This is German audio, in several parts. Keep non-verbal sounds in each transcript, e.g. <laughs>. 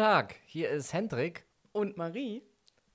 Tag, hier ist Hendrik und Marie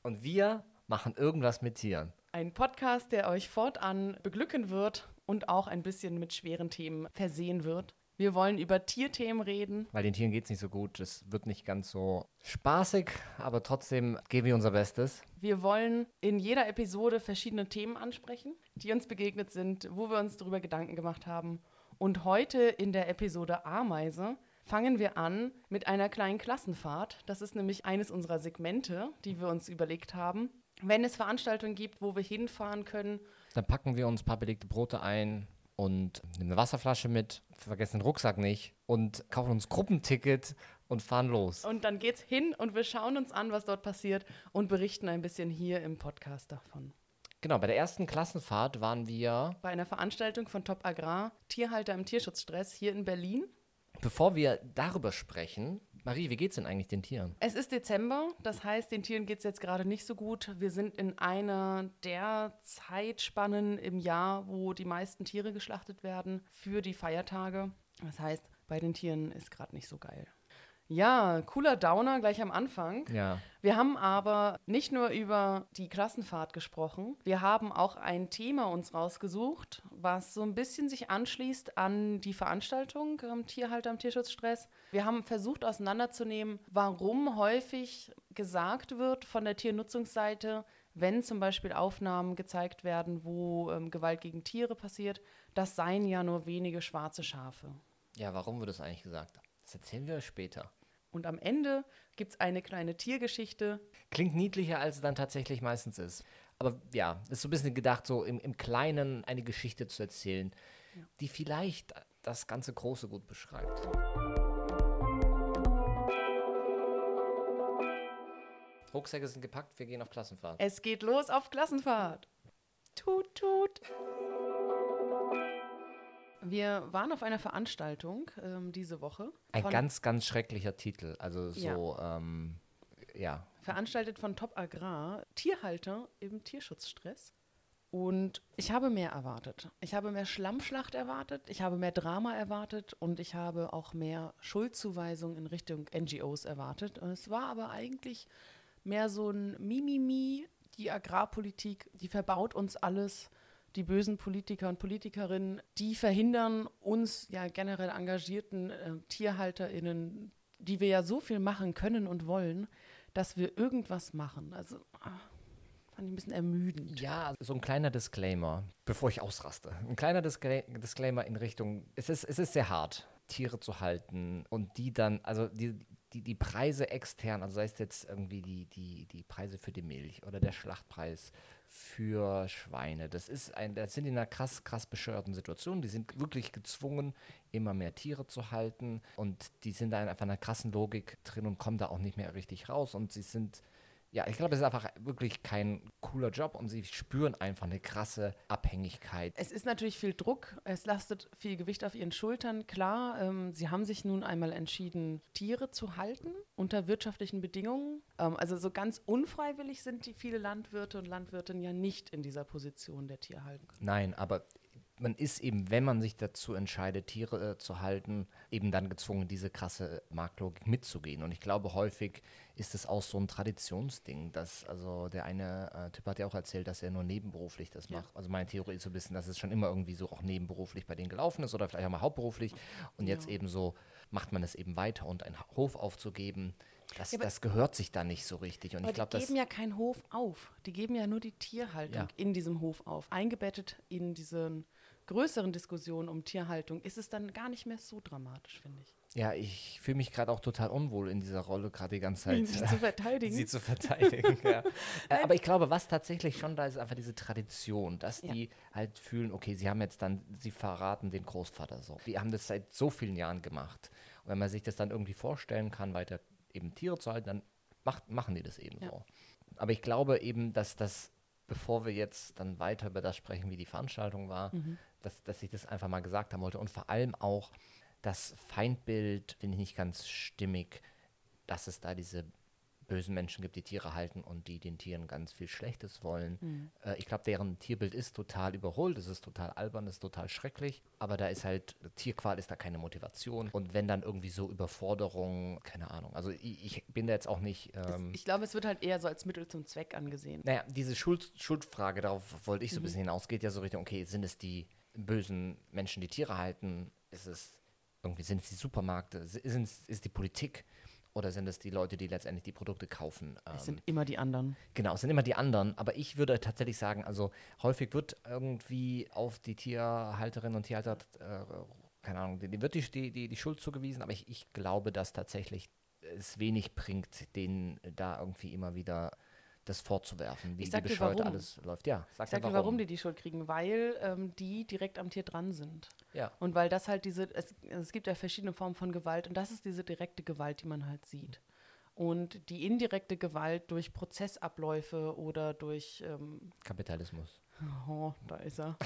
und wir machen irgendwas mit Tieren. Ein Podcast, der euch fortan beglücken wird und auch ein bisschen mit schweren Themen versehen wird. Wir wollen über Tierthemen reden. Weil den Tieren geht es nicht so gut. Es wird nicht ganz so spaßig, aber trotzdem geben wir unser Bestes. Wir wollen in jeder Episode verschiedene Themen ansprechen, die uns begegnet sind, wo wir uns darüber Gedanken gemacht haben. Und heute in der Episode Ameise fangen wir an mit einer kleinen Klassenfahrt. Das ist nämlich eines unserer Segmente, die wir uns überlegt haben. Wenn es Veranstaltungen gibt, wo wir hinfahren können, dann packen wir uns ein paar belegte Brote ein und nehmen eine Wasserflasche mit, vergessen den Rucksack nicht und kaufen uns Gruppenticket und fahren los. Und dann geht's hin und wir schauen uns an, was dort passiert und berichten ein bisschen hier im Podcast davon. Genau, bei der ersten Klassenfahrt waren wir bei einer Veranstaltung von Top Agrar, Tierhalter im Tierschutzstress hier in Berlin. Bevor wir darüber sprechen, Marie, wie geht's denn eigentlich den Tieren? Es ist Dezember, das heißt, den Tieren geht es jetzt gerade nicht so gut. Wir sind in einer der Zeitspannen im Jahr, wo die meisten Tiere geschlachtet werden für die Feiertage. Das heißt, bei den Tieren ist gerade nicht so geil. Ja, cooler Downer gleich am Anfang. Ja. Wir haben aber nicht nur über die Klassenfahrt gesprochen, wir haben auch ein Thema uns rausgesucht, was so ein bisschen sich anschließt an die Veranstaltung ähm, Tierhalter im Tierschutzstress. Wir haben versucht auseinanderzunehmen, warum häufig gesagt wird von der Tiernutzungsseite, wenn zum Beispiel Aufnahmen gezeigt werden, wo ähm, Gewalt gegen Tiere passiert, das seien ja nur wenige schwarze Schafe. Ja, warum wird das eigentlich gesagt? Das erzählen wir später. Und am Ende gibt es eine kleine Tiergeschichte. Klingt niedlicher, als es dann tatsächlich meistens ist. Aber ja, ist so ein bisschen gedacht, so im, im Kleinen eine Geschichte zu erzählen, ja. die vielleicht das ganze Große gut beschreibt. Rucksäcke sind gepackt, wir gehen auf Klassenfahrt. Es geht los auf Klassenfahrt. Tut, tut. Wir waren auf einer Veranstaltung ähm, diese Woche. Ein ganz, ganz schrecklicher Titel. Also so, ja. Ähm, ja. Veranstaltet von Top Agrar, Tierhalter im Tierschutzstress. Und ich habe mehr erwartet. Ich habe mehr Schlammschlacht erwartet, ich habe mehr Drama erwartet und ich habe auch mehr Schuldzuweisung in Richtung NGOs erwartet. Und es war aber eigentlich mehr so ein Mimimi, die Agrarpolitik, die verbaut uns alles die bösen Politiker und Politikerinnen, die verhindern uns ja generell engagierten äh, TierhalterInnen, die wir ja so viel machen können und wollen, dass wir irgendwas machen. Also ach, fand ich ein bisschen ermüdend. Ja, so ein kleiner Disclaimer, bevor ich ausraste. Ein kleiner Discla Disclaimer in Richtung, es ist, es ist sehr hart, Tiere zu halten und die dann, also die, die, die Preise extern, also sei es jetzt irgendwie die, die, die Preise für die Milch oder der Schlachtpreis für Schweine. Das ist ein, das sind in einer krass, krass bescheuerten Situation. Die sind wirklich gezwungen, immer mehr Tiere zu halten und die sind da einfach in einer krassen Logik drin und kommen da auch nicht mehr richtig raus und sie sind ja, ich glaube, es ist einfach wirklich kein cooler Job und sie spüren einfach eine krasse Abhängigkeit. Es ist natürlich viel Druck, es lastet viel Gewicht auf ihren Schultern. Klar, ähm, sie haben sich nun einmal entschieden, Tiere zu halten unter wirtschaftlichen Bedingungen. Ähm, also so ganz unfreiwillig sind die viele Landwirte und Landwirtinnen ja nicht in dieser Position der Tierhaltung. Nein, aber man ist eben, wenn man sich dazu entscheidet, Tiere äh, zu halten, eben dann gezwungen, diese krasse Marktlogik mitzugehen. Und ich glaube, häufig ist es auch so ein Traditionsding, dass, also der eine äh, Typ hat ja auch erzählt, dass er nur nebenberuflich das ja. macht. Also meine Theorie ist so ein bisschen, dass es schon immer irgendwie so auch nebenberuflich bei denen gelaufen ist oder vielleicht auch mal hauptberuflich. Und jetzt ja. eben so macht man es eben weiter und einen Hof aufzugeben. Das, ja, das gehört sich da nicht so richtig. Und ich glaub, die geben ja keinen Hof auf. Die geben ja nur die Tierhaltung in diesem Hof auf. Eingebettet in diesen größeren Diskussionen um Tierhaltung ist es dann gar nicht mehr so dramatisch, finde ich. Ja, ich fühle mich gerade auch total unwohl in dieser Rolle, gerade die ganze Zeit. <laughs> Sie zu verteidigen. <laughs> Sie zu verteidigen, ja. <laughs> Äh, aber ich glaube, was tatsächlich schon da ist, einfach diese Tradition, dass ja. die halt fühlen, okay, sie haben jetzt dann, sie verraten den Großvater so. Die haben das seit so vielen Jahren gemacht. Und wenn man sich das dann irgendwie vorstellen kann, weiter eben Tiere zu halten, dann macht, machen die das eben ja. so. Aber ich glaube eben, dass das, bevor wir jetzt dann weiter über das sprechen, wie die Veranstaltung war, mhm. dass, dass ich das einfach mal gesagt haben wollte. Und vor allem auch das Feindbild finde ich nicht ganz stimmig, dass es da diese bösen Menschen gibt, die Tiere halten und die den Tieren ganz viel Schlechtes wollen. Mhm. Äh, ich glaube, deren Tierbild ist total überholt, es ist total albern, es ist total schrecklich, aber da ist halt, Tierqual ist da keine Motivation und wenn dann irgendwie so Überforderung, keine Ahnung, also ich, ich bin da jetzt auch nicht... Ähm, Ich glaube, es wird halt eher so als Mittel zum Zweck angesehen. naja, diese Schuld, Schuldfrage, darauf wollte ich Mhm. so ein bisschen hinaus, geht ja so Richtung, okay, sind es die bösen Menschen, die Tiere halten? Ist es irgendwie, sind es die Supermärkte? Sind es, ist die Politik? Oder sind es die Leute, die letztendlich die Produkte kaufen? Ähm, Es sind immer die anderen. Genau, es sind immer die anderen, aber ich würde tatsächlich sagen, also häufig wird irgendwie auf die Tierhalterinnen und Tierhalter, äh, keine Ahnung, die, die wird die, die, die, die Schuld zugewiesen, aber ich, ich glaube, dass tatsächlich es wenig bringt, denen da irgendwie immer wieder das vorzuwerfen, wie, Ich wie sag dir, bescheuert warum. alles läuft. Ja, sag Ich sag dir, warum die die Schuld kriegen, weil ähm, die direkt am Tier dran sind. Ja. Und weil das halt diese, es, es gibt ja verschiedene Formen von Gewalt und das ist diese direkte Gewalt, die man halt sieht. Und die indirekte Gewalt durch Prozessabläufe oder durch, ähm, Kapitalismus. oh, da ist er,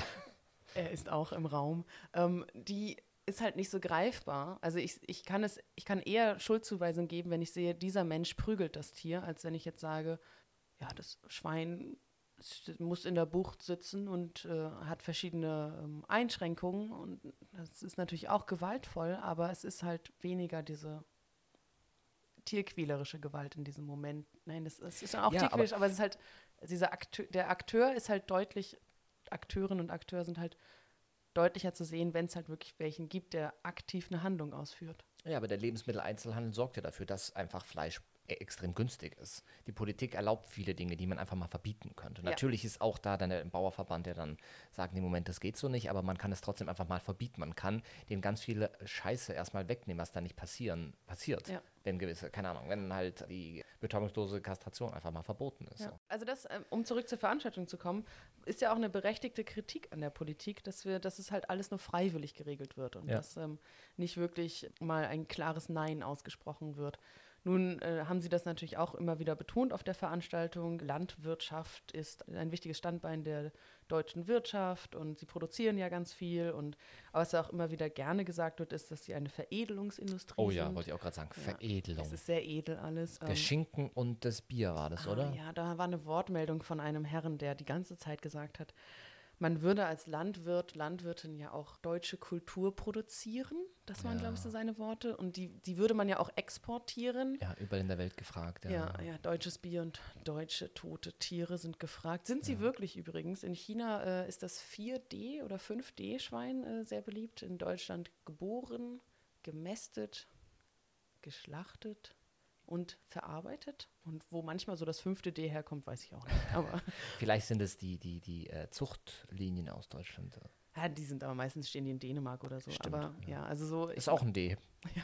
er ist auch im Raum, ähm, die ist halt nicht so greifbar. Also ich, ich kann es, ich kann eher Schuldzuweisung geben, wenn ich sehe, dieser Mensch prügelt das Tier, als wenn ich jetzt sage, ja, das Schwein muss in der Bucht sitzen und äh, hat verschiedene ähm, Einschränkungen und das ist natürlich auch gewaltvoll, aber es ist halt weniger diese tierquälerische Gewalt in diesem Moment. Nein, das, es ist auch Ja, tierquälerisch, aber, es ist halt, dieser Akteur, der Akteur ist halt deutlich, Akteurinnen und Akteur sind halt deutlicher zu sehen, wenn es halt wirklich welchen gibt, der aktiv eine Handlung ausführt. Ja, aber der Lebensmitteleinzelhandel sorgt ja dafür, dass einfach Fleisch extrem günstig ist. Die Politik erlaubt viele Dinge, die man einfach mal verbieten könnte. Ja. Natürlich ist auch da dann der Bauerverband, der dann sagt, im Moment, das geht so nicht, aber man kann es trotzdem einfach mal verbieten. Man kann denen ganz viele Scheiße erstmal wegnehmen, was da nicht passieren, passiert. Ja. Wenn gewisse, keine Ahnung, wenn halt die betäubungslose Kastration einfach mal verboten ist. So. Also das, ähm, um zurück zur Veranstaltung zu kommen, ist ja auch eine berechtigte Kritik an der Politik, dass wir, dass es halt alles nur freiwillig geregelt wird und Ja. dass ähm, nicht wirklich mal ein klares Nein ausgesprochen wird. Nun äh, haben Sie das natürlich auch immer wieder betont auf der Veranstaltung. Landwirtschaft ist ein wichtiges Standbein der deutschen Wirtschaft und sie produzieren ja ganz viel. Und aber was auch immer wieder gerne gesagt wird, ist, dass sie eine Veredelungsindustrie Oh sind. ja, wollte ich auch gerade sagen. Ja. Veredelung. Es ist sehr edel alles. Der Ähm, Schinken und das Bier war das, Ah, oder? Ja, da war eine Wortmeldung von einem Herrn, der die ganze Zeit gesagt hat, man würde als Landwirt, Landwirtin ja auch deutsche Kultur produzieren. Das waren, Ja. glaube ich, so seine Worte. Und die, die würde man ja auch exportieren. Ja, überall in der Welt gefragt. Ja. Ja, ja, deutsches Bier und deutsche tote Tiere sind gefragt. Sind sie Ja. wirklich übrigens? In China äh, ist das 4D oder 5D-Schwein äh, sehr beliebt. In Deutschland geboren, gemästet, geschlachtet und verarbeitet. Und wo manchmal so das fünfte D herkommt, weiß ich auch nicht. Aber <laughs> Vielleicht sind es die, die, die äh, Zuchtlinien aus Deutschland. ja, die sind aber meistens stehen die in Dänemark oder so. Stimmt, aber ja. ja, also so. Ist auch ein D. <laughs>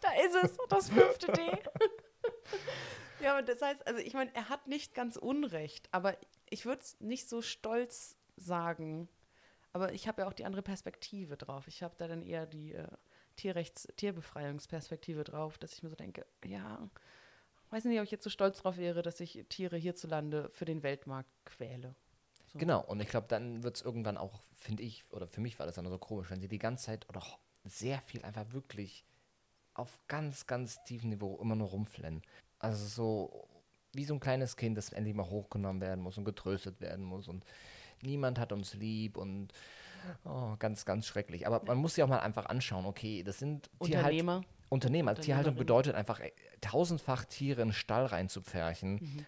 Da ist es, das fünfte D. <laughs> ja, und das heißt, also ich meine, er hat nicht ganz Unrecht, aber ich würde es nicht so stolz sagen. Aber ich habe ja auch die andere Perspektive drauf. Ich habe da dann eher die äh, Tierrechts-, Tierbefreiungsperspektive drauf, dass ich mir so denke, ja, weiß nicht, ob ich jetzt so stolz drauf wäre, dass ich Tiere hierzulande für den Weltmarkt quäle. So. Genau, und ich glaube, dann wird es irgendwann auch, finde ich, oder für mich war das dann so komisch, wenn sie die ganze Zeit oder sehr viel einfach wirklich auf ganz, ganz tiefem Niveau immer nur rumflennen. Also so wie so ein kleines Kind, das endlich mal hochgenommen werden muss und getröstet werden muss und niemand hat uns lieb und oh, ganz, ganz schrecklich. Aber man muss sich auch mal einfach anschauen, okay, das sind Tierhalt- Unternehmer. Unternehmen. Also Tierhaltung bedeutet einfach äh, tausendfach Tiere in den Stall reinzupferchen. Mhm.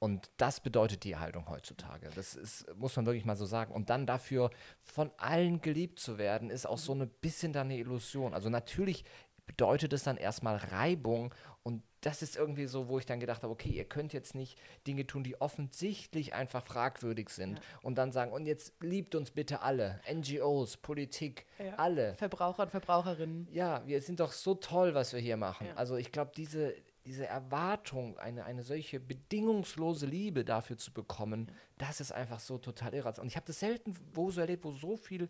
Und das bedeutet Tierhaltung heutzutage. Das ist, muss man wirklich mal so sagen. Und dann dafür von allen geliebt zu werden, ist auch so Mhm. ein bisschen dann eine Illusion. Also natürlich bedeutet es dann erstmal Reibung. Und das ist irgendwie so, wo ich dann gedacht habe, okay, ihr könnt jetzt nicht Dinge tun, die offensichtlich einfach fragwürdig sind. Ja. Und dann sagen, und jetzt liebt uns bitte alle. NGOs, Politik, Ja. alle. Verbraucher und Verbraucherinnen. Ja, wir sind doch so toll, was wir hier machen. Ja. Also ich glaube, diese, diese Erwartung, eine, eine solche bedingungslose Liebe dafür zu bekommen, das ist einfach so total irrational. Und ich habe das selten wo so erlebt, wo so viel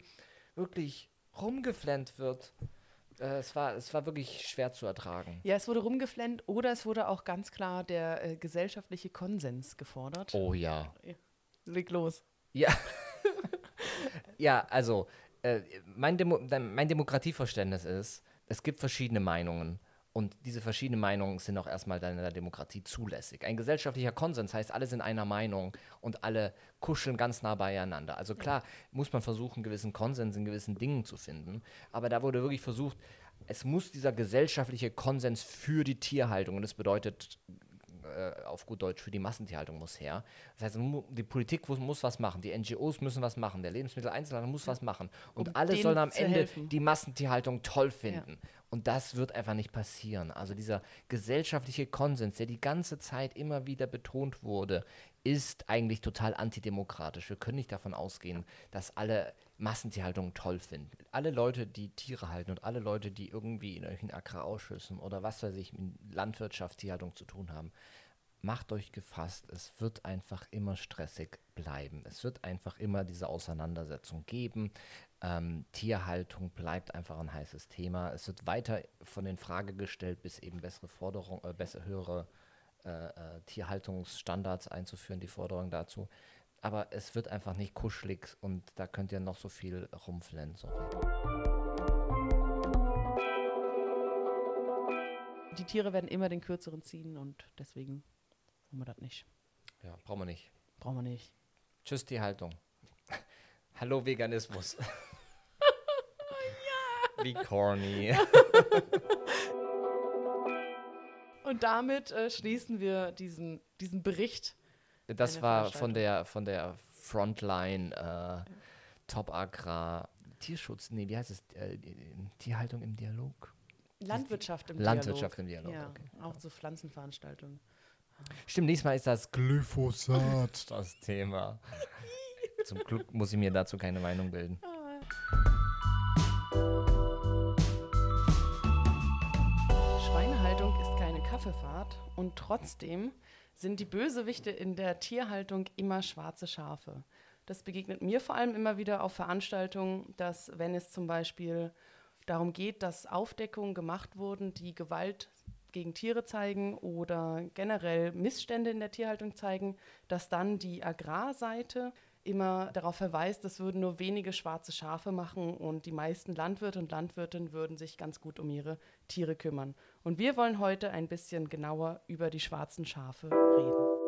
wirklich rumgeflennt wird. Äh, es, war, es war wirklich schwer zu ertragen. Ja, es wurde rumgeflennt oder es wurde auch ganz klar der äh, gesellschaftliche Konsens gefordert. Oh ja. Leg los. Ja. <laughs> ja, also äh, mein, Demo mein Demokratieverständnis ist, es gibt verschiedene Meinungen. Und diese verschiedenen Meinungen sind auch erstmal dann in der Demokratie zulässig. Ein gesellschaftlicher Konsens heißt, alle sind einer Meinung und alle kuscheln ganz nah beieinander. Also klar muss man versuchen, einen gewissen Konsens in gewissen Dingen zu finden. Aber da wurde wirklich versucht, es muss dieser gesellschaftliche Konsens für die Tierhaltung, und das bedeutet äh, auf gut Deutsch für die Massentierhaltung muss her. Das heißt, die Politik muss, was machen, die NGOs müssen was machen, der Lebensmitteleinzelhandel muss was machen. Und um alle sollen am Ende helfen. die Massentierhaltung toll finden. Ja. Und das wird einfach nicht passieren. Also dieser gesellschaftliche Konsens, der die ganze Zeit immer wieder betont wurde, ist eigentlich total antidemokratisch. Wir können nicht davon ausgehen, dass alle Massentierhaltung toll finden. Alle Leute, die Tiere halten und alle Leute, die irgendwie in irgendwelchen Agrarausschüssen oder was weiß ich, mit Landwirtschaft, Tierhaltung zu tun haben, macht euch gefasst, es wird einfach immer stressig bleiben. Es wird einfach immer diese Auseinandersetzung geben. Ähm, Tierhaltung bleibt einfach ein heißes Thema. Es wird weiter von den Frage gestellt, bis eben bessere Forderungen, äh, bessere, höhere äh, äh, Tierhaltungsstandards einzuführen, die Forderung dazu. Aber es wird einfach nicht kuschelig und da könnt ihr noch so viel rumflennen. Sorry. Die Tiere werden immer den kürzeren ziehen und deswegen wollen wir das nicht. Ja, brauchen wir nicht. Brauchen wir nicht. Tschüss, Tierhaltung. <laughs> Hallo, Veganismus. <laughs> ja. Wie corny. <laughs> Und damit äh, schließen wir diesen, diesen Bericht. Das war von der, von der Frontline äh, Top Agrar Tierschutz, nee, wie heißt es? Äh, Tierhaltung im Dialog? Landwirtschaft im Landwirtschaft Dialog. Landwirtschaft im Dialog, ja, okay. Auch so Pflanzenveranstaltungen. Stimmt, nächstes Mal ist das Glyphosat das Thema. Zum Glück muss ich mir dazu keine Meinung bilden. Ah. Kaffeefahrt und trotzdem sind die Bösewichte in der Tierhaltung immer schwarze Schafe. Das begegnet mir vor allem immer wieder auf Veranstaltungen, dass wenn es zum Beispiel darum geht, dass Aufdeckungen gemacht wurden, die Gewalt gegen Tiere zeigen oder generell Missstände in der Tierhaltung zeigen, dass dann die Agrarseite immer darauf verweist, das würden nur wenige schwarze Schafe machen und die meisten Landwirte und Landwirtinnen würden sich ganz gut um ihre Tiere kümmern. Und wir wollen heute ein bisschen genauer über die schwarzen Schafe reden.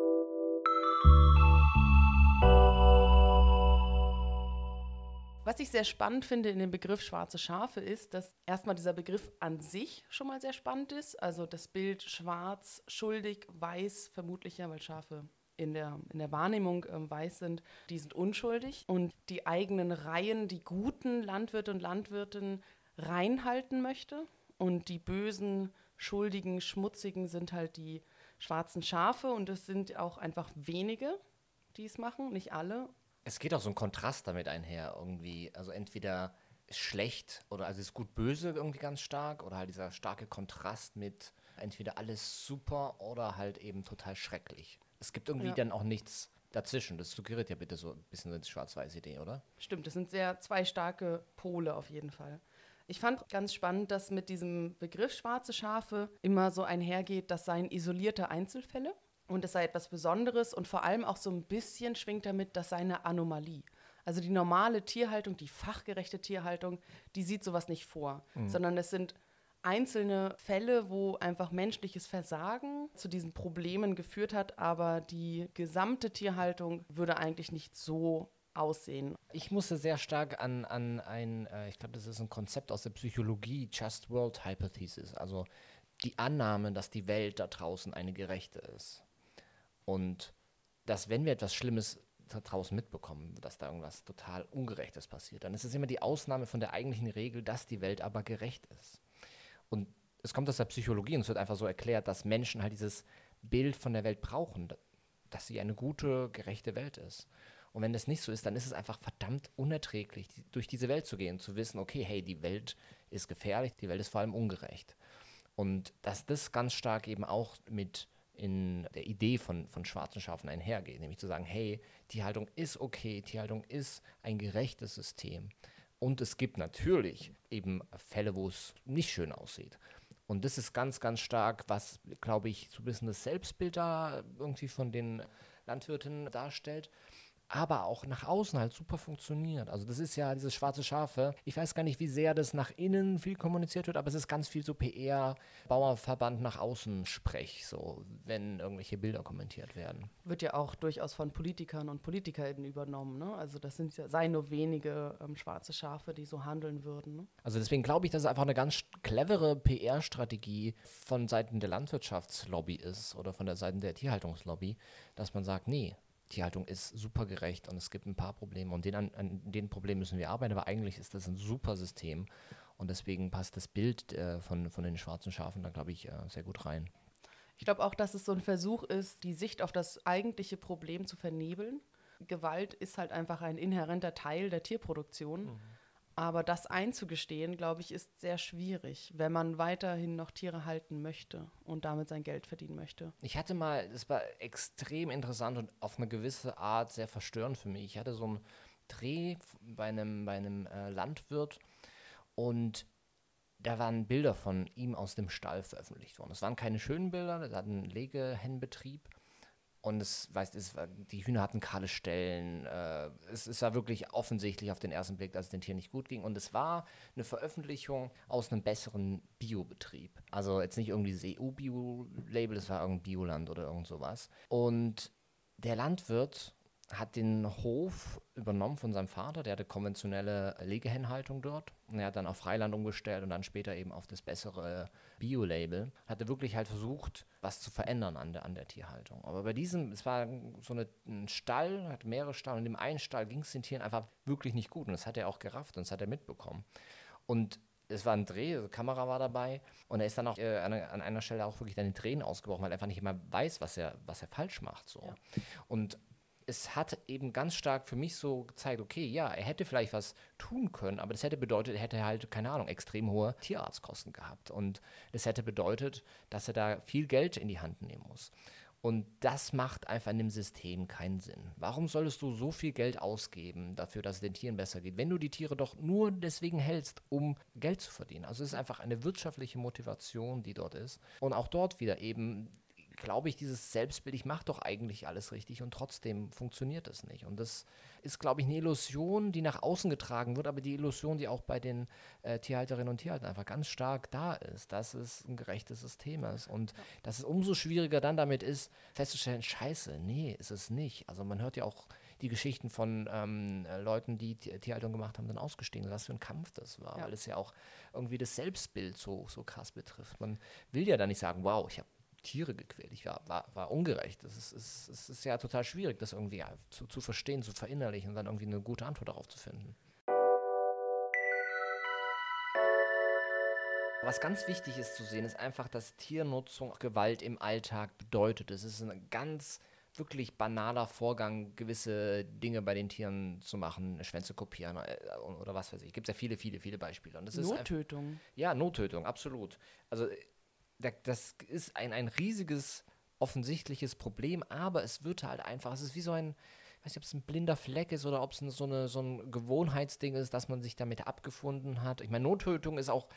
Was ich sehr spannend finde in dem Begriff schwarze Schafe ist, dass erstmal dieser Begriff an sich schon mal sehr spannend ist. Also das Bild schwarz, schuldig, weiß, vermutlich ja, weil Schafe in der, in der Wahrnehmung äh, weiß sind, die sind unschuldig und die eigenen Reihen, die guten Landwirte und Landwirtinnen reinhalten möchte und die bösen, schuldigen, schmutzigen sind halt die schwarzen Schafe und es sind auch einfach wenige, die es machen, nicht alle. Es geht auch so ein Kontrast damit einher irgendwie, also entweder ist schlecht oder also ist gut böse irgendwie ganz stark oder halt dieser starke Kontrast mit entweder alles super oder halt eben total schrecklich. Es gibt irgendwie ja. dann auch nichts dazwischen. Das suggeriert ja bitte so ein bisschen eine schwarz-weiß Idee, oder? Stimmt, das sind sehr zwei starke Pole auf jeden Fall. Ich fand ganz spannend, dass mit diesem Begriff schwarze Schafe immer so einhergeht, das seien isolierte Einzelfälle und es sei etwas Besonderes und vor allem auch so ein bisschen schwingt damit, das sei eine Anomalie. Also die normale Tierhaltung, die fachgerechte Tierhaltung, die sieht sowas nicht vor, mhm. sondern es sind einzelne Fälle, wo einfach menschliches Versagen zu diesen Problemen geführt hat, aber die gesamte Tierhaltung würde eigentlich nicht so aussehen. Ich musste sehr stark an, an ein, äh, ich glaube, das ist ein Konzept aus der Psychologie, Just World Hypothesis, also die Annahme, dass die Welt da draußen eine gerechte ist. Und dass, wenn wir etwas Schlimmes da draußen mitbekommen, dass da irgendwas total Ungerechtes passiert, dann ist es immer die Ausnahme von der eigentlichen Regel, dass die Welt aber gerecht ist. Und es kommt aus der Psychologie und es wird einfach so erklärt, dass Menschen halt dieses Bild von der Welt brauchen, dass sie eine gute, gerechte Welt ist. Und wenn das nicht so ist, dann ist es einfach verdammt unerträglich, durch diese Welt zu gehen, zu wissen, okay, hey, die Welt ist gefährlich, die Welt ist vor allem ungerecht. Und dass das ganz stark eben auch mit in der Idee von, von schwarzen Schafen einhergeht, nämlich zu sagen, hey, Tierhaltung ist okay, Tierhaltung ist ein gerechtes System. Und es gibt natürlich eben Fälle, wo es nicht schön aussieht. Und das ist ganz, ganz stark, was, glaube ich, so ein bisschen das Selbstbild da irgendwie von den Landwirten darstellt. Aber auch nach außen halt super funktioniert. Also das ist ja dieses schwarze Schafe. Ich weiß gar nicht, wie sehr das nach innen viel kommuniziert wird, aber es ist ganz viel so PR, Bauerverband nach außen Sprech, so wenn irgendwelche Bilder kommentiert werden. Wird ja auch durchaus von Politikern und PolitikerInnen übernommen. Ne? Also das sind ja, seien nur wenige ähm, schwarze Schafe, die so handeln würden. Ne? Also deswegen glaube ich, dass es einfach eine ganz clevere PR-Strategie von Seiten der Landwirtschaftslobby ist oder von der Seite der Tierhaltungslobby, dass man sagt, nee, Tierhaltung ist super gerecht und es gibt ein paar Probleme und den, an, an den Problemen müssen wir arbeiten, aber eigentlich ist das ein super System und deswegen passt das Bild äh, von, von den schwarzen Schafen da, glaube ich, äh, sehr gut rein. Ich glaube auch, dass es so ein Versuch ist, die Sicht auf das eigentliche Problem zu vernebeln. Gewalt ist halt einfach ein inhärenter Teil der Tierproduktion. Mhm. Aber das einzugestehen, glaube ich, ist sehr schwierig, wenn man weiterhin noch Tiere halten möchte und damit sein Geld verdienen möchte. Ich hatte mal, das war extrem interessant und auf eine gewisse Art sehr verstörend für mich. Ich hatte so einen Dreh bei einem, bei einem äh, Landwirt und da waren Bilder von ihm aus dem Stall veröffentlicht worden. Es waren keine schönen Bilder, er hat einen Legehennenbetrieb und es, weißt, es, die Hühner hatten kahle Stellen. Äh, es, es war wirklich offensichtlich auf den ersten Blick, dass es den Tieren nicht gut ging. Und es war eine Veröffentlichung aus einem besseren Biobetrieb. Also jetzt nicht irgendwie das EU-Bio-Label, es war irgendein Bioland oder irgend sowas. Und der Landwirt hat den Hof übernommen von seinem Vater, der hatte konventionelle Legehennhaltung dort. Und er hat dann auf Freiland umgestellt und dann später eben auf das bessere Bio-Label. Hatte wirklich halt versucht, was zu verändern an der, an der Tierhaltung. Aber bei diesem, es war so eine, ein Stall, hat mehrere Stall und in dem einen Stall ging es den Tieren einfach wirklich nicht gut. Und das hat er auch gerafft und das hat er mitbekommen. Und es war ein Dreh, also Kamera war dabei und er ist dann auch äh, an, an, einer Stelle auch wirklich dann in Tränen ausgebrochen, weil er einfach nicht immer weiß, was er, was er falsch macht. So. Ja. Und es hat eben ganz stark für mich so gezeigt, okay, ja, er hätte vielleicht was tun können, aber das hätte bedeutet, er hätte halt, keine Ahnung, extrem hohe Tierarztkosten gehabt. Und das hätte bedeutet, dass er da viel Geld in die Hand nehmen muss. Und das macht einfach in dem System keinen Sinn. Warum solltest du so viel Geld ausgeben dafür, dass es den Tieren besser geht, wenn du die Tiere doch nur deswegen hältst, um Geld zu verdienen? Also es ist einfach eine wirtschaftliche Motivation, die dort ist. Und auch dort wieder eben glaube ich, dieses Selbstbild, ich mache doch eigentlich alles richtig und trotzdem funktioniert es nicht. Und das ist, glaube ich, eine Illusion, die nach außen getragen wird, aber die Illusion, die auch bei den äh, Tierhalterinnen und Tierhaltern einfach ganz stark da ist, dass es ein gerechtes System ist und ja. dass es umso schwieriger dann damit ist, festzustellen, scheiße, nee, ist es nicht. Also man hört ja auch die Geschichten von ähm, Leuten, die Tierhaltung gemacht haben, dann ausgestiegen. Was für ein Kampf das war, ja. weil es ja auch irgendwie das Selbstbild so, so krass betrifft. Man will ja da nicht sagen, wow, ich habe Tiere gequält. Ich war, war, war ungerecht. Es ist, ist, ist, ist ja total schwierig, das irgendwie zu, zu verstehen, zu verinnerlichen und dann irgendwie eine gute Antwort darauf zu finden. Was ganz wichtig ist zu sehen, ist einfach, dass Tiernutzung Gewalt im Alltag bedeutet. Es ist ein ganz wirklich banaler Vorgang, gewisse Dinge bei den Tieren zu machen, Schwänze kopieren äh, oder was weiß ich. Gibt es ja viele, viele, viele Beispiele. Und das Nottötung. Ist einfach, ja, Nottötung, absolut. Also das ist ein, ein riesiges, offensichtliches Problem, aber es wird halt einfach, es ist wie so ein, ich weiß nicht, ob es ein blinder Fleck ist oder ob es so, eine, so ein Gewohnheitsding ist, dass man sich damit abgefunden hat. Ich meine, Nottötung ist auch,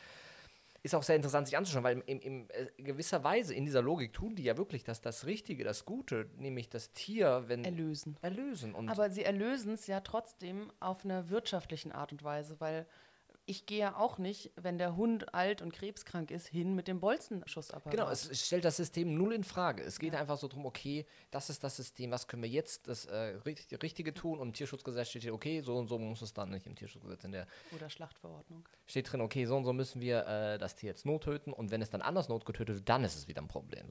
ist auch sehr interessant sich anzuschauen, weil in, in, äh, gewisser Weise in dieser Logik tun die ja wirklich das, das Richtige, das Gute, nämlich das Tier, wenn. Erlösen. Erlösen. Und Aber sie erlösen es ja trotzdem auf einer wirtschaftlichen Art und Weise, weil ich gehe ja auch nicht, wenn der Hund alt und krebskrank ist, hin mit dem Bolzenschussapparat. Genau, es, stellt das System null in Frage. Es geht ja. einfach so darum, okay, das ist das System, was können wir jetzt das äh, Richtige tun? Und im Tierschutzgesetz steht hier, okay, so und so muss es dann nicht im Tierschutzgesetz in der. Oder Schlachtverordnung. Steht drin, okay, so und so müssen wir äh, das Tier jetzt nottöten und wenn es dann anders notgetötet wird, dann ist es wieder ein Problem.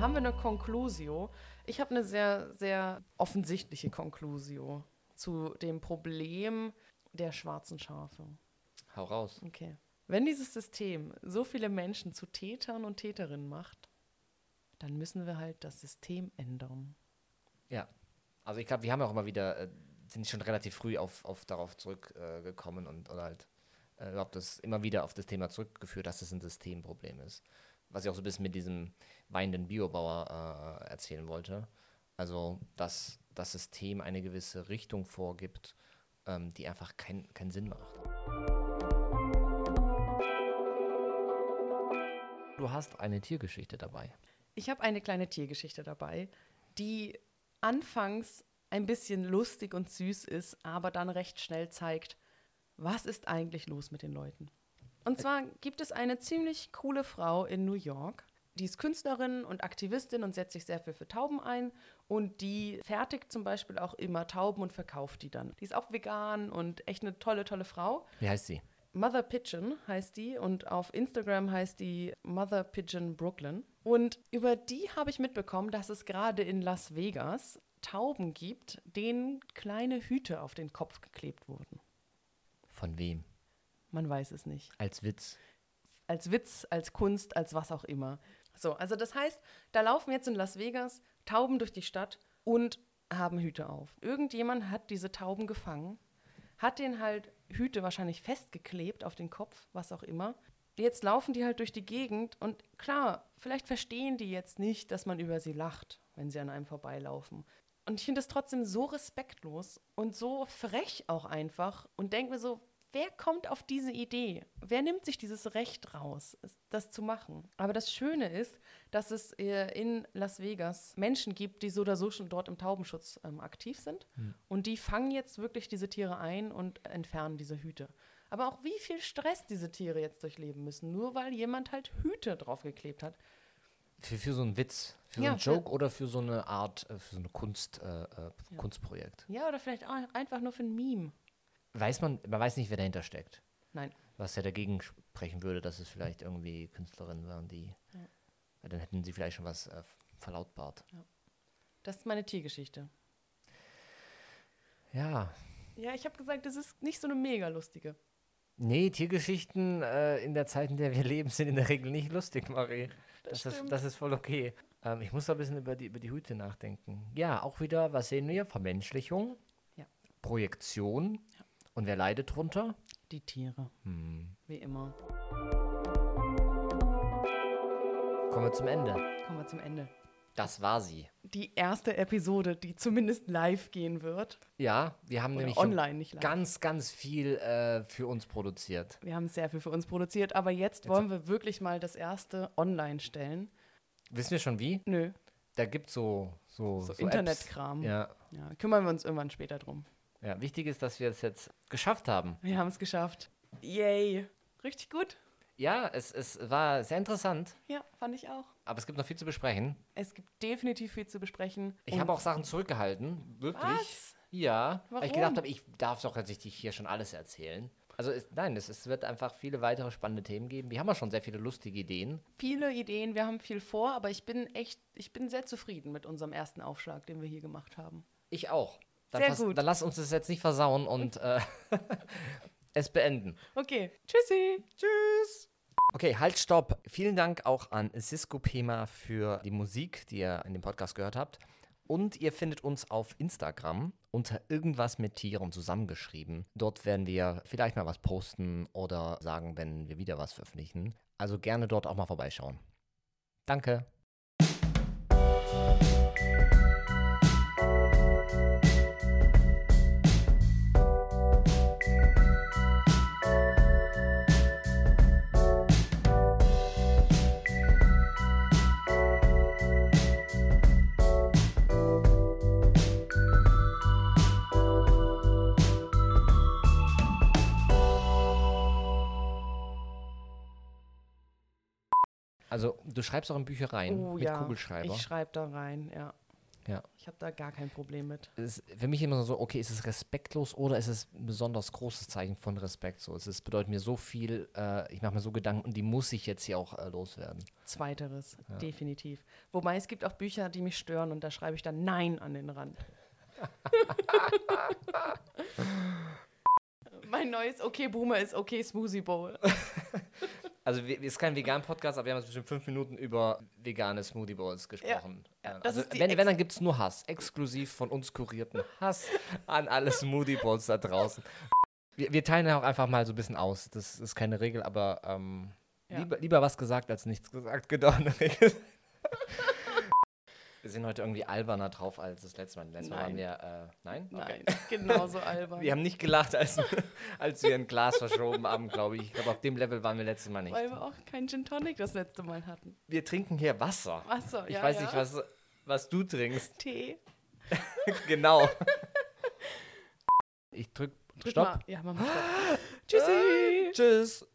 haben wir eine Conclusio. Ich habe eine sehr, sehr offensichtliche Conclusio zu dem Problem der schwarzen Schafe. Hau raus. Okay. Wenn dieses System so viele Menschen zu Tätern und Täterinnen macht, dann müssen wir halt das System ändern. Ja. Also ich glaube, wir haben ja auch immer wieder, äh, sind schon relativ früh auf, auf darauf zurückgekommen äh, und oder halt äh, überhaupt das immer wieder auf das Thema zurückgeführt, dass es ein Systemproblem ist. Was ich auch so ein bisschen mit diesem weinenden Biobauer äh, erzählen wollte. Also, dass das System eine gewisse Richtung vorgibt, ähm, die einfach keinen kein Sinn macht. Du hast eine Tiergeschichte dabei. Ich habe eine kleine Tiergeschichte dabei, die anfangs ein bisschen lustig und süß ist, aber dann recht schnell zeigt, was ist eigentlich los mit den Leuten. Und zwar gibt es eine ziemlich coole Frau in New York, die ist Künstlerin und Aktivistin und setzt sich sehr viel für Tauben ein. Und die fertigt zum Beispiel auch immer Tauben und verkauft die dann. Die ist auch vegan und echt eine tolle, tolle Frau. Wie heißt sie? Mother Pigeon heißt die und auf Instagram heißt die Mother Pigeon Brooklyn. Und über die habe ich mitbekommen, dass es gerade in Las Vegas Tauben gibt, denen kleine Hüte auf den Kopf geklebt wurden. Von wem? Man weiß es nicht. Als Witz. Als Witz, als Kunst, als was auch immer. So, also das heißt, da laufen jetzt in Las Vegas Tauben durch die Stadt und haben Hüte auf. Irgendjemand hat diese Tauben gefangen, hat den halt Hüte wahrscheinlich festgeklebt auf den Kopf, was auch immer. Jetzt laufen die halt durch die Gegend und klar, vielleicht verstehen die jetzt nicht, dass man über sie lacht, wenn sie an einem vorbeilaufen. Und ich finde es trotzdem so respektlos und so frech auch einfach und denke mir so, wer kommt auf diese Idee? Wer nimmt sich dieses Recht raus, das zu machen? Aber das Schöne ist, dass es äh, in Las Vegas Menschen gibt, die so oder so schon dort im Taubenschutz ähm, aktiv sind. Mhm. Und die fangen jetzt wirklich diese Tiere ein und entfernen diese Hüte. Aber auch wie viel Stress diese Tiere jetzt durchleben müssen, nur weil jemand halt Hüte draufgeklebt hat. Für, für so einen Witz, für ja, so einen Joke oder für so eine Art, äh, für so ein Kunst, äh, äh, ja. Kunstprojekt. Ja, oder vielleicht einfach nur für ein Meme weiß man, man weiß nicht, wer dahinter steckt. Nein. Was ja dagegen sprechen würde, dass es vielleicht irgendwie Künstlerinnen waren, die. Ja. Dann hätten sie vielleicht schon was äh, verlautbart. Ja. Das ist meine Tiergeschichte. Ja. Ja, ich habe gesagt, das ist nicht so eine mega lustige. Nee, Tiergeschichten äh, in der Zeit, in der wir leben, sind in der Regel nicht lustig, Marie. Das, das, ist, das ist voll okay. Ähm, ich muss da ein bisschen über die, über die Hüte nachdenken. Ja, auch wieder, was sehen wir? Vermenschlichung, ja. Projektion, und wer leidet drunter? Die Tiere. Hm. Wie immer. Kommen wir zum Ende. Kommen wir zum Ende. Das war sie. Die erste Episode, die zumindest live gehen wird. Ja, wir haben Oder nämlich online, ganz, ganz viel äh, für uns produziert. Wir haben sehr viel für uns produziert, aber jetzt, jetzt wollen wir wirklich mal das erste online stellen. Wissen wir schon wie? Nö. Da gibt es so, so, so, so Internetkram. Ja. ja. Kümmern wir uns irgendwann später drum. Ja, wichtig ist, dass wir es jetzt geschafft haben. Wir haben es geschafft. Yay. Richtig gut. Ja, es, es war sehr interessant. Ja, fand ich auch. Aber es gibt noch viel zu besprechen. Es gibt definitiv viel zu besprechen. Ich habe auch Sachen zurückgehalten. Wirklich. Was? Ja. Warum? Weil ich gedacht habe, ich darf doch jetzt nicht hier schon alles erzählen. Also es, nein, es, es, wird einfach viele weitere spannende Themen geben. Wir haben ja schon sehr viele lustige Ideen. Viele Ideen, wir haben viel vor, aber ich bin echt, ich bin sehr zufrieden mit unserem ersten Aufschlag, den wir hier gemacht haben. Ich auch. Dann, Sehr gut. dann lass uns das jetzt nicht versauen und äh, <laughs> es beenden. Okay. Tschüssi. Tschüss. Okay, halt, stopp. Vielen Dank auch an Cisco Pema für die Musik, die ihr in dem Podcast gehört habt. Und ihr findet uns auf Instagram unter irgendwas mit Tieren zusammengeschrieben. Dort werden wir vielleicht mal was posten oder sagen, wenn wir wieder was veröffentlichen. Also gerne dort auch mal vorbeischauen. Danke. Also du schreibst auch in Bücher rein oh, mit ja. Kugelschreiber. Ich schreibe da rein, ja. Ja. Ich habe da gar kein Problem mit. Es ist für mich immer so, okay, ist es respektlos oder ist es ein besonders großes Zeichen von Respekt? So, es ist, bedeutet mir so viel, äh, ich mache mir so Gedanken, die muss ich jetzt hier auch äh, loswerden. Zweiteres, ja. definitiv. Wobei es gibt auch Bücher, die mich stören und da schreibe ich dann Nein an den Rand. <laughs> mein neues Okay Boomer ist Okay Smoothie Bowl. <laughs> Also es ist kein vegan-Podcast, aber wir haben jetzt bestimmt fünf Minuten über vegane Smoothie Bowls gesprochen. Ja, ja, also, wenn, wenn, dann gibt es nur Hass. Exklusiv von uns kurierten Hass an alle Smoothie Bowls da draußen. Wir, wir, teilen ja auch einfach mal so ein bisschen aus. Das ist keine Regel, aber ähm, ja. lieber, lieber was gesagt als nichts gesagt. Genau, eine Regel. <laughs> Wir sind heute irgendwie alberner drauf als das letzte Mal. Letztes Mal waren wir, äh, nein? Nein, genauso albern. Wir haben nicht gelacht, als, <laughs> als wir ein Glas verschoben haben, glaube ich. Ich glaube, auf dem Level waren wir letztes Mal nicht. Weil wir auch keinen Gin Tonic das letzte Mal hatten. Wir trinken hier Wasser. Wasser, Ich ja, weiß ja. nicht, was, was du trinkst. Tee. <laughs> genau. <laughs> Ich drück, Drück Stopp. mal. Ja, mach mal Stopp. <gasps> Tschüssi. Tschüss.